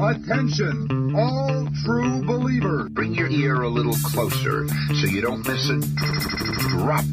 Attention, all true believers. Bring your ear a little closer so you don't miss a drop.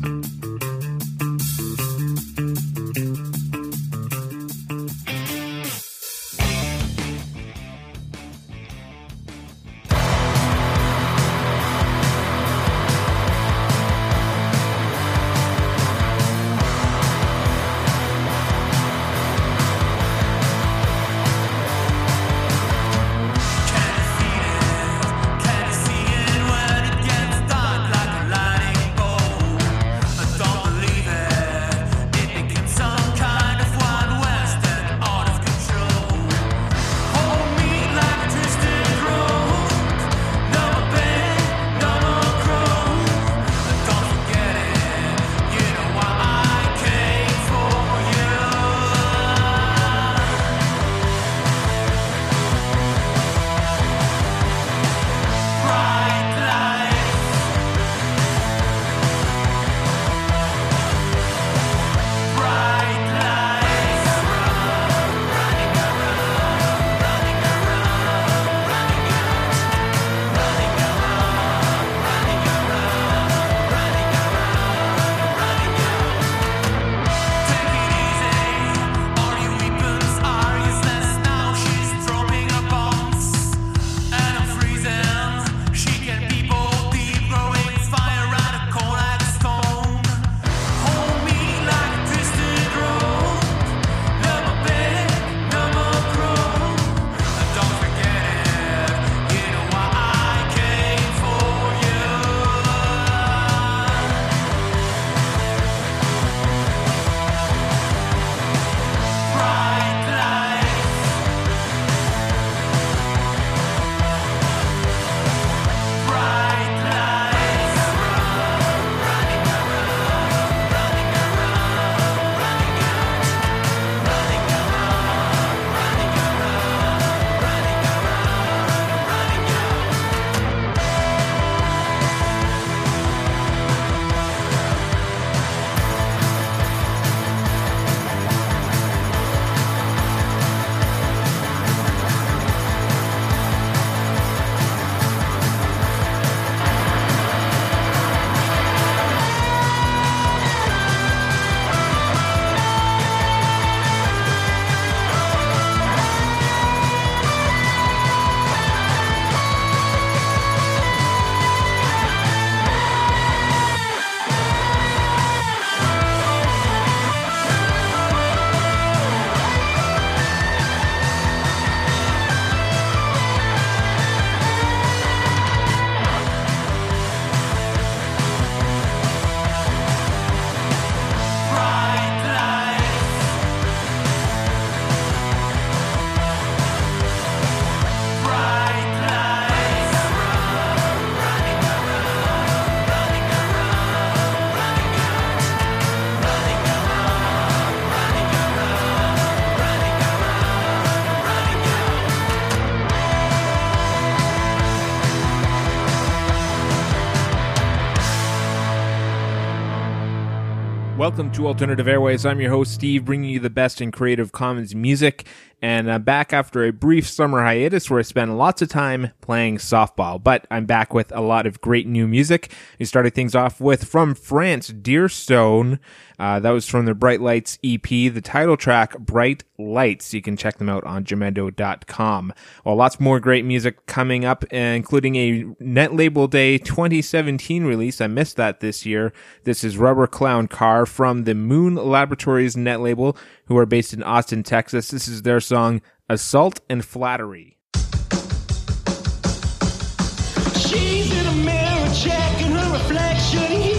Welcome to Alternative Airways. I'm your host, Steve, bringing you the best in Creative Commons music. And I'm back after a brief summer hiatus where I spent lots of time playing softball. But I'm back with a lot of great new music. We started things off with from France, Dear Stone. Uh, that was from their Bright Lights EP, the title track, Bright Lights. You can check them out on jamendo.com. Well, lots more great music coming up, including a Netlabel Day 2017 release. I missed that this year. This is Rubber Clown Car from the Moon Laboratories Netlabel, who are based in Austin, Texas. This is their song, Assault and Flattery. She's in a mirror checking her reflection.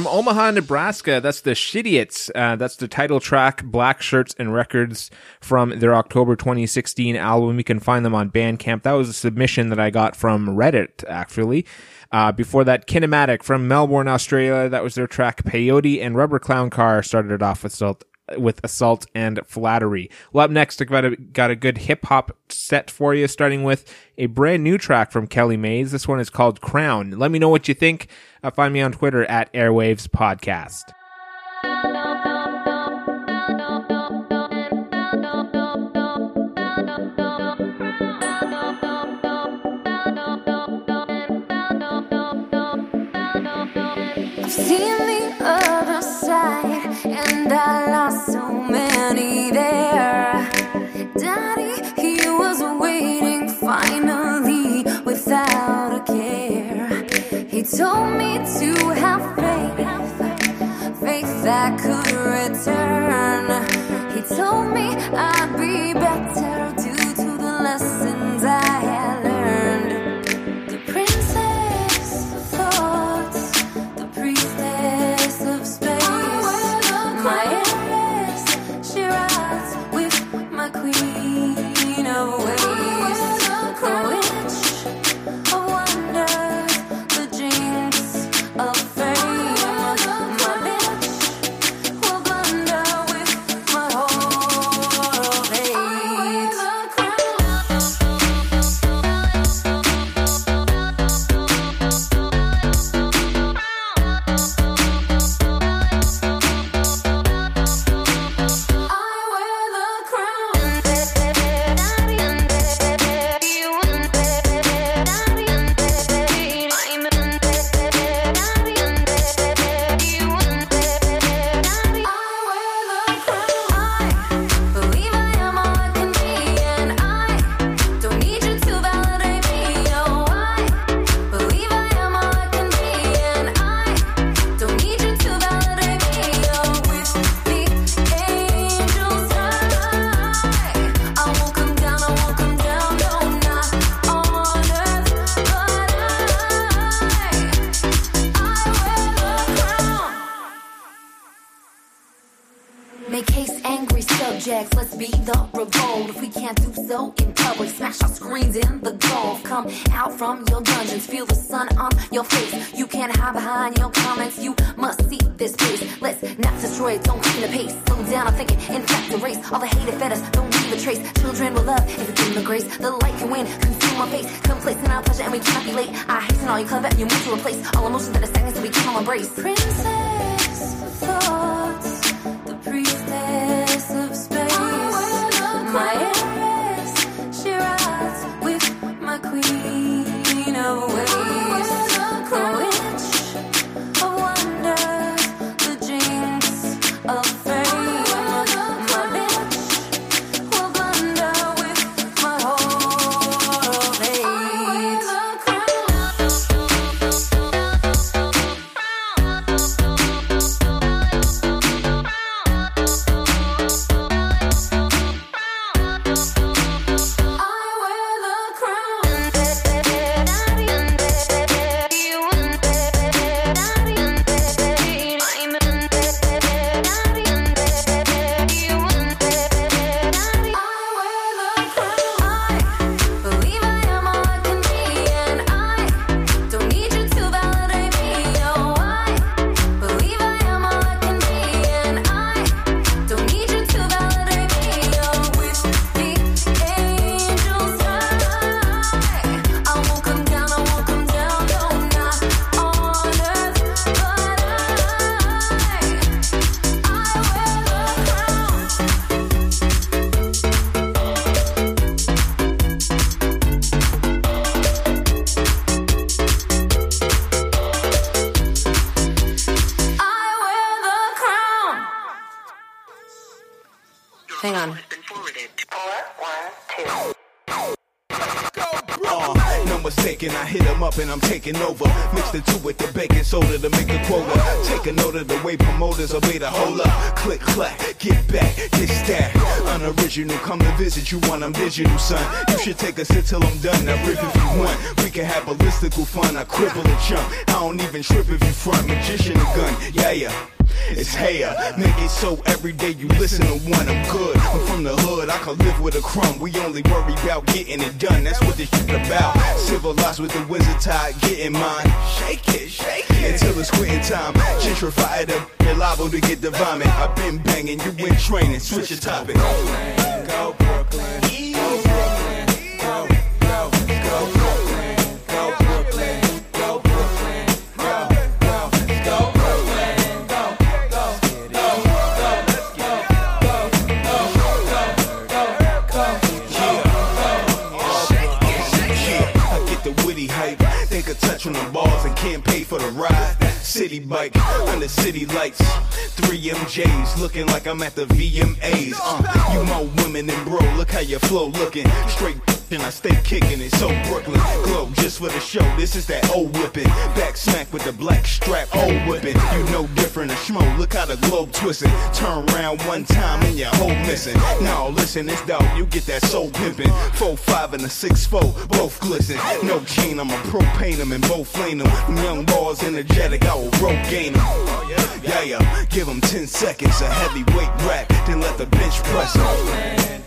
from Omaha, Nebraska. That's the Shitiots. Uh, that's the title track, Black Shirts and Records from their October 2016 album. You can find them on Bandcamp. That was a submission that I got from Reddit, actually. Uh, before that, Kinematic from Melbourne, Australia. That was their track, Peyote and Rubber Clown Car started it off with with Assault and Flattery. Well, up next, I got a, got a good hip hop set for you, starting with a brand new track from Kelly Mays. This one is called Crown. Let me know what you think. Uh, find me on Twitter at Airwaves Podcast. I've seen the other side, and I told me to have faith, faith that could return. He told me I'd be better due to the lesson. Hang on. Four, one, two. Uh, numbers taken, I hit them up and I'm taking over. Mixed the two with the baking soda to make a quota. Take a note of the way promoters obey the whole up. Click, clack, get back, get that. Unoriginal, come to visit you when I'm digital, son. You should take a sit till I'm done. Now, rip if you want. We can have ballistical fun. I cripple a chump. I don't even trip if you front. Magician a gun, yeah, yeah. It's hair. Make it so every day you listen to one. I'm good. I'm from the hood. I can live with a crumb. We only worry about getting it done. That's what this shit about. Civilized with the wizard tide, getting mine. Shake it, shake it. Until it's quitting time. Gentrify it up. You're liable to get the vomit. I've been banging. You in training. Switch your topic. Go Brooklyn. City bike under city lights. Three MJs looking like I'm at the VMAs. Uh, you more women and bro. Look how your flow looking. Straight and I stay kicking it. So Brooklyn glow just for the show. This is that old whipping. Back smack with the black strap. Old whipping. You know different. A schmo. Look how the globe twisting. Turn around one time and your whole missing. Now listen, it's dog. You get that soul pimping. Four five and a six four. Both glisten. No chain. I'm a propane them and both flame them. Them young boys energetic. I will rope gain them. Yeah, yeah. Give them 10 seconds. A heavyweight rap. Then let the bench press them.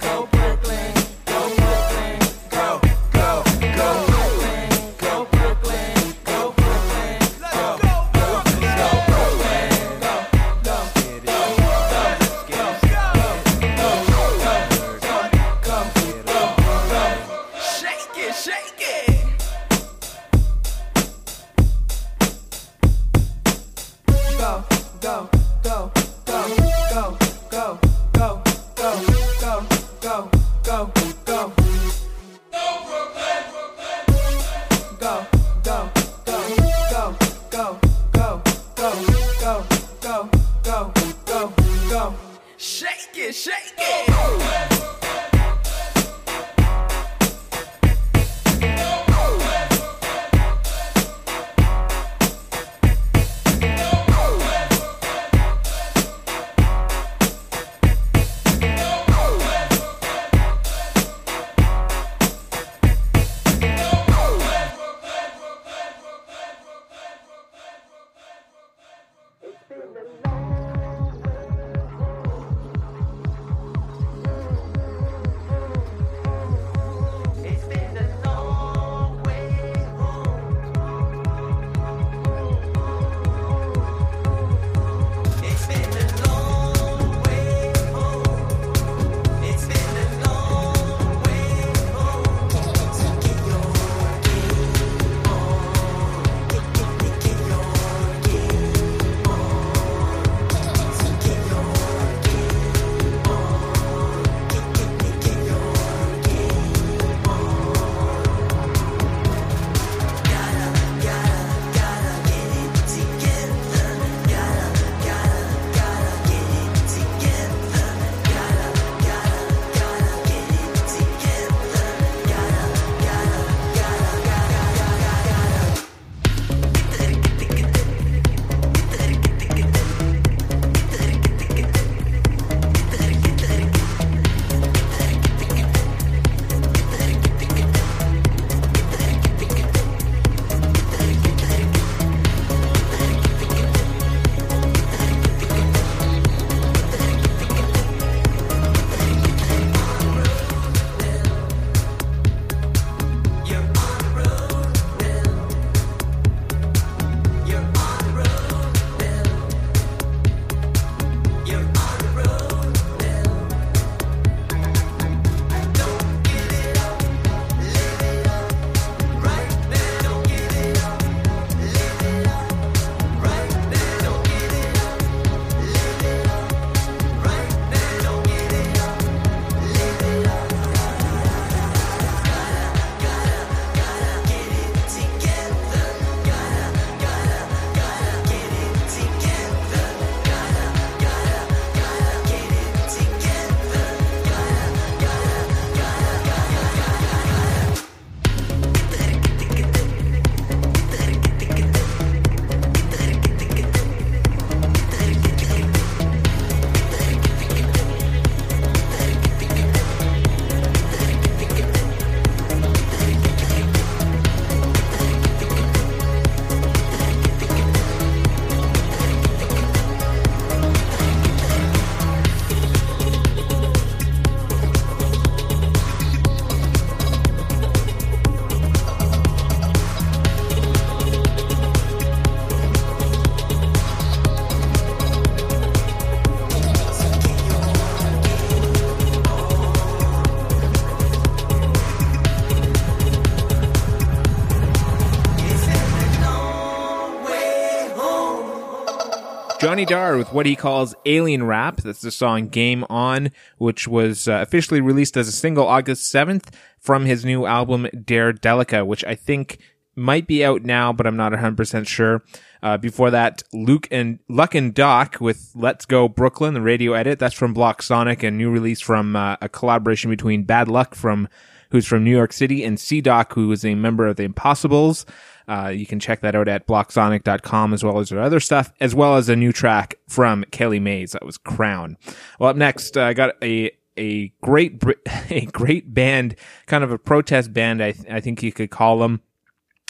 Johnny Darr with what he calls Alien Rap. That's the song Game On, which was uh, officially released as a single August 7th from his new album Dare Delica, which I think might be out now, but I'm not 100% sure. Uh, before that, Luke and Luck and Doc with Let's Go Brooklyn, the radio edit. That's from Block Sonic, a new release from uh, a collaboration between Bad Luck from who's from New York City and C Doc, who is a member of the Impossibles. Uh, you can check that out at blocksonic.com as well as other stuff, as well as a new track from Kelly Mays. That was Crown. Well, up next, I got a, a great, a great band, kind of a protest band, I, th- I think you could call them.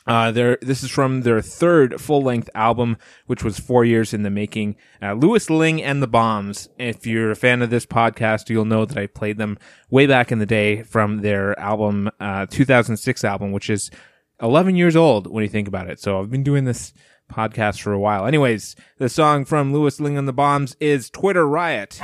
Uh, their, this is from their third full-length album, which was four years in the making. Uh, Lewis Ling and the Bombs. If you're a fan of this podcast, you'll know that I played them way back in the day from their album, uh, 2006 album, which is 11 years old when you think about it. So I've been doing this podcast for a while. Anyways, the song from Lewis Ling and the Bombs is Twitter Riot.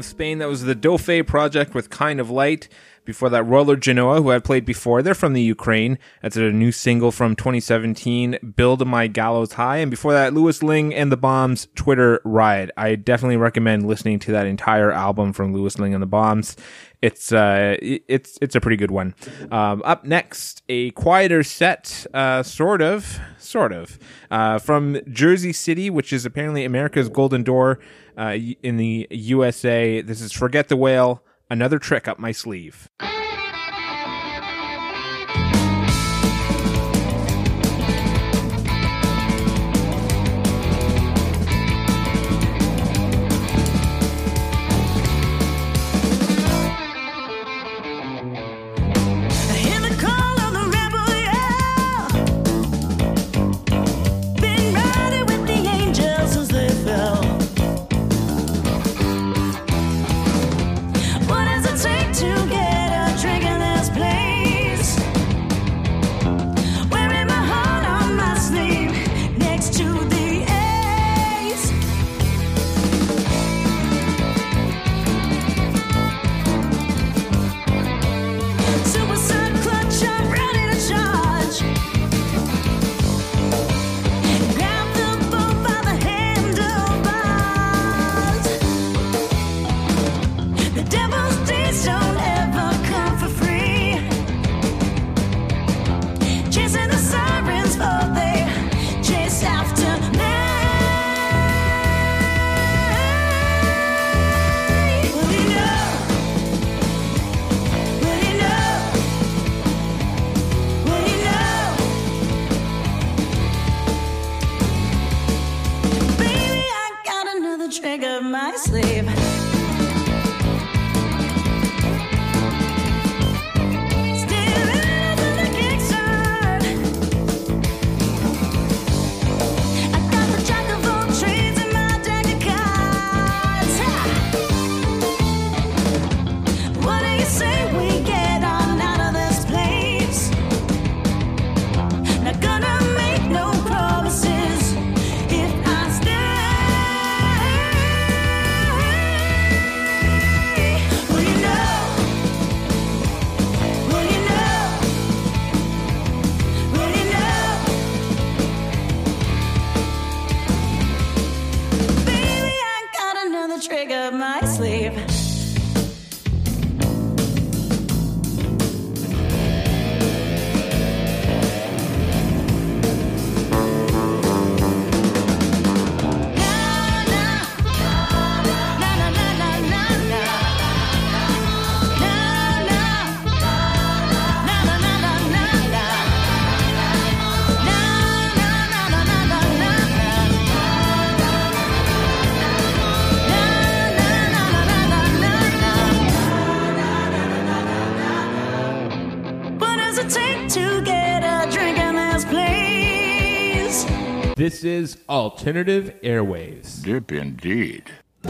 From Spain, that was the Dauphin project with Kind of Light. Before that, Roller Genoa, who I played before. They're from the Ukraine. That's a new single from 2017, Build My Gallows High. And before that, Lewis Ling and the Bombs, Twitter Riot. I definitely recommend listening to that entire album from Lewis Ling and the Bombs. It's, uh, it's, it's a pretty good one. Um, up next, a quieter set, uh, sort of, sort of, uh, from Jersey City, which is apparently America's Golden Door, uh, in the USA. This is Forget the Whale, another trick up my sleeve. This is Alternative Airwaves. Dip indeed. I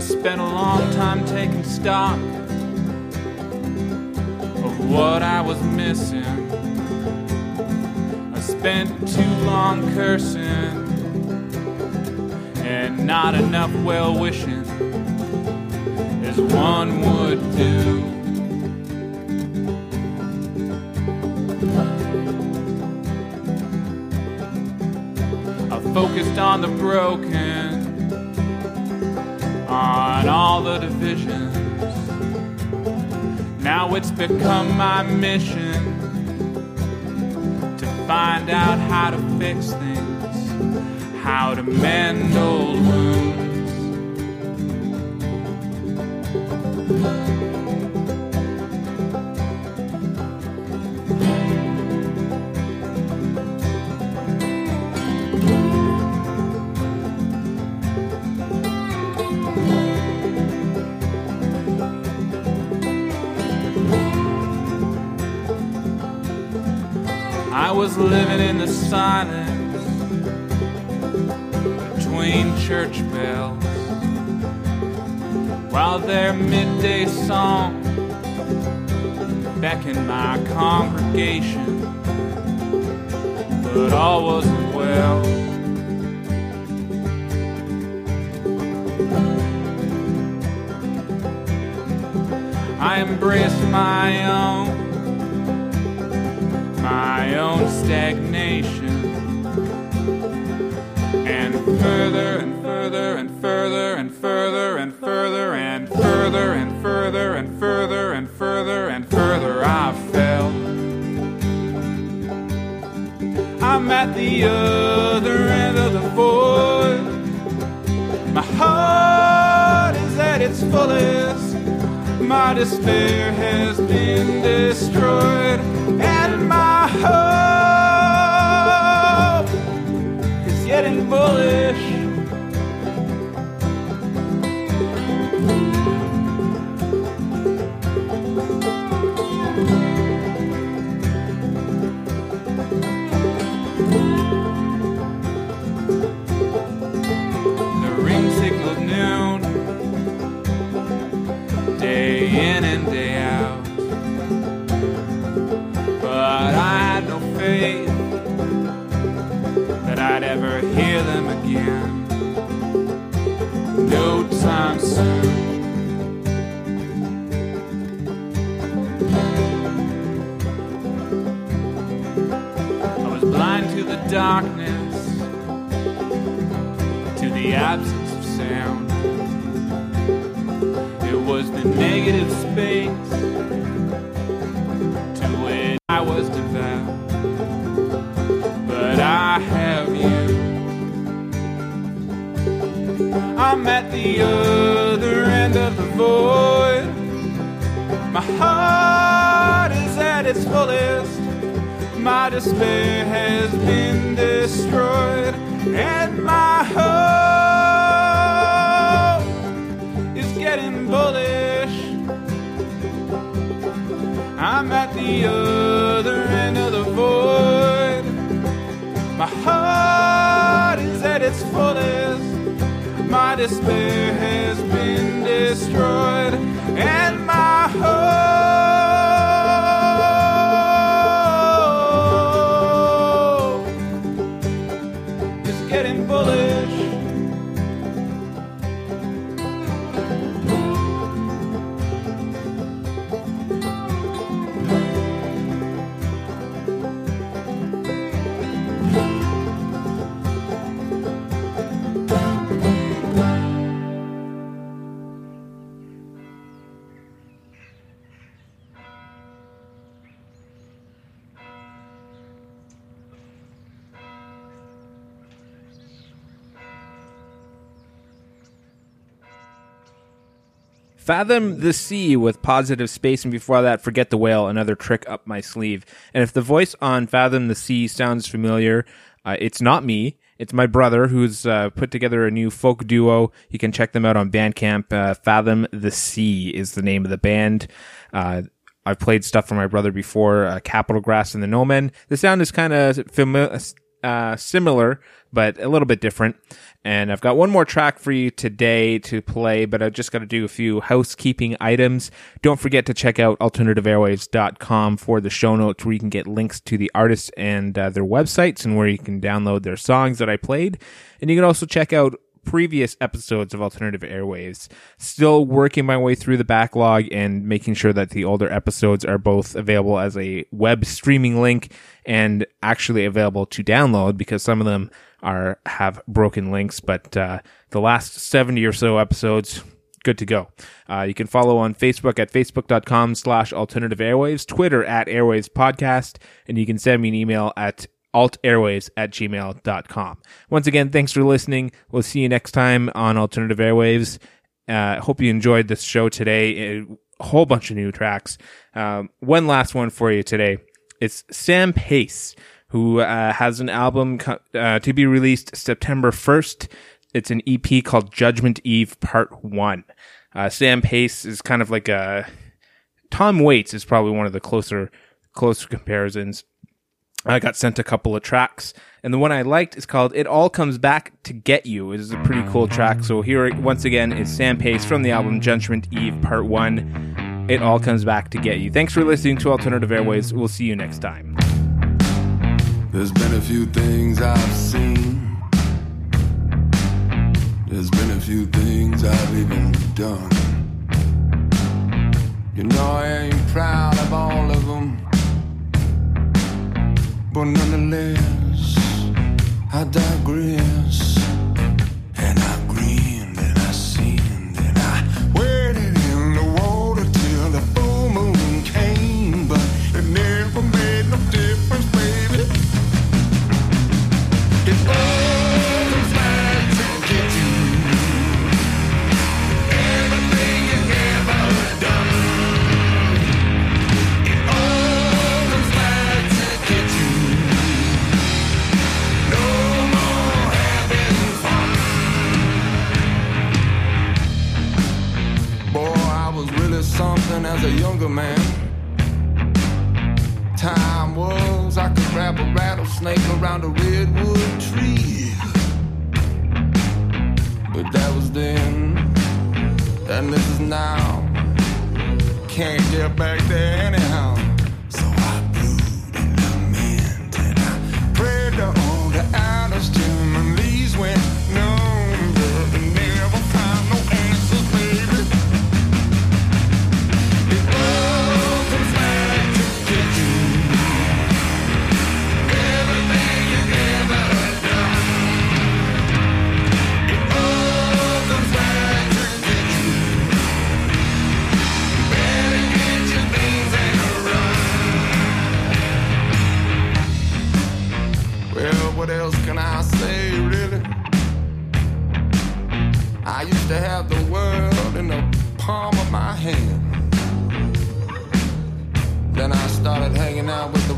spent a long time taking stock of what I was missing. Spent too long cursing and not enough well wishing as one would do. I focused on the broken on all the divisions. Now it's become my mission find out how to fix things, how to mend old wounds. Was living in the silence between church bells. while their midday song beckon my congregation. But all wasn't well. I embraced my own, my own stagnation. And further and further and further and further and further and further and further and further and further and further I fell. I'm at the other end of the void. My heart is at its fullest. My despair has been destroyed, bullish. Fathom the Sea with positive space, and before that, Forget the Whale, another trick up my sleeve. And if the voice on Fathom the Sea sounds familiar, uh, it's not me. It's my brother who's uh, put together a new folk duo. You can check them out on Bandcamp. Uh, Fathom the Sea is the name of the band. Uh, I've played stuff for my brother before, uh, Capital Grass and the No Men. The sound is kind of fami- uh, similar, but a little bit different. And I've got one more track for you today to play, but I've just got to do a few housekeeping items. Don't forget to check out alternativeairwaves.com for the show notes where you can get links to the artists and uh, their websites and where you can download their songs that I played. And you can also check out previous episodes of Alternative Airwaves. Still working my way through the backlog and making sure that the older episodes are both available as a web streaming link and actually available to download because some of them are have broken links, but uh, the last 70 or so episodes good to go. Uh, you can follow on Facebook at facebook.com slash alternative airwaves, Twitter at airwaves podcast, and you can send me an email at altairwaves at gmail.com. Once again, thanks for listening. We'll see you next time on Alternative Airwaves. Uh, hope you enjoyed this show today. A whole bunch of new tracks. Um, one last one for you today. It's Sam Pace, who uh, has an album co- uh, to be released September 1st. It's an EP called Judgment Eve Part 1. Uh, Sam Pace is kind of like a Tom Waits is probably one of the closer closer comparisons I got sent a couple of tracks, and the one I liked is called "It All Comes Back to Get You." It is a pretty cool track. So here, once again, is Sam Pace from the album Judgment Eve Part One. It all comes back to get you. Thanks for listening to Alternative Airwaves. We'll see you next time. There's been a few things I've seen. There's been a few things I've even done. You know I ain't proud of all of them. But nonetheless, I digress. Started hanging out with the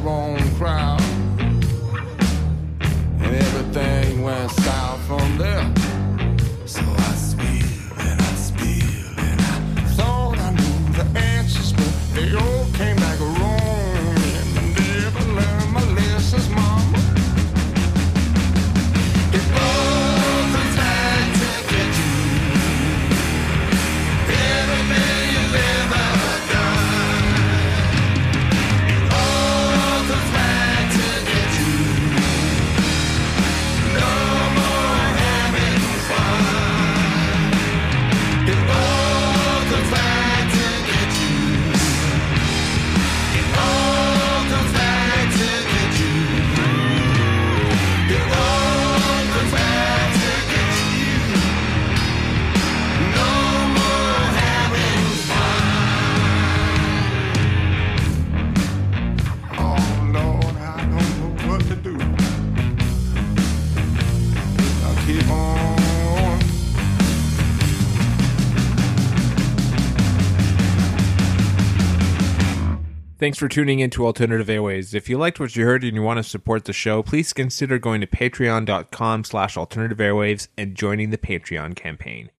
Thanks for tuning in to Alternative Airwaves. If you liked what you heard and you want to support the show, please consider going to patreon.com slash alternative airwaves and joining the Patreon campaign.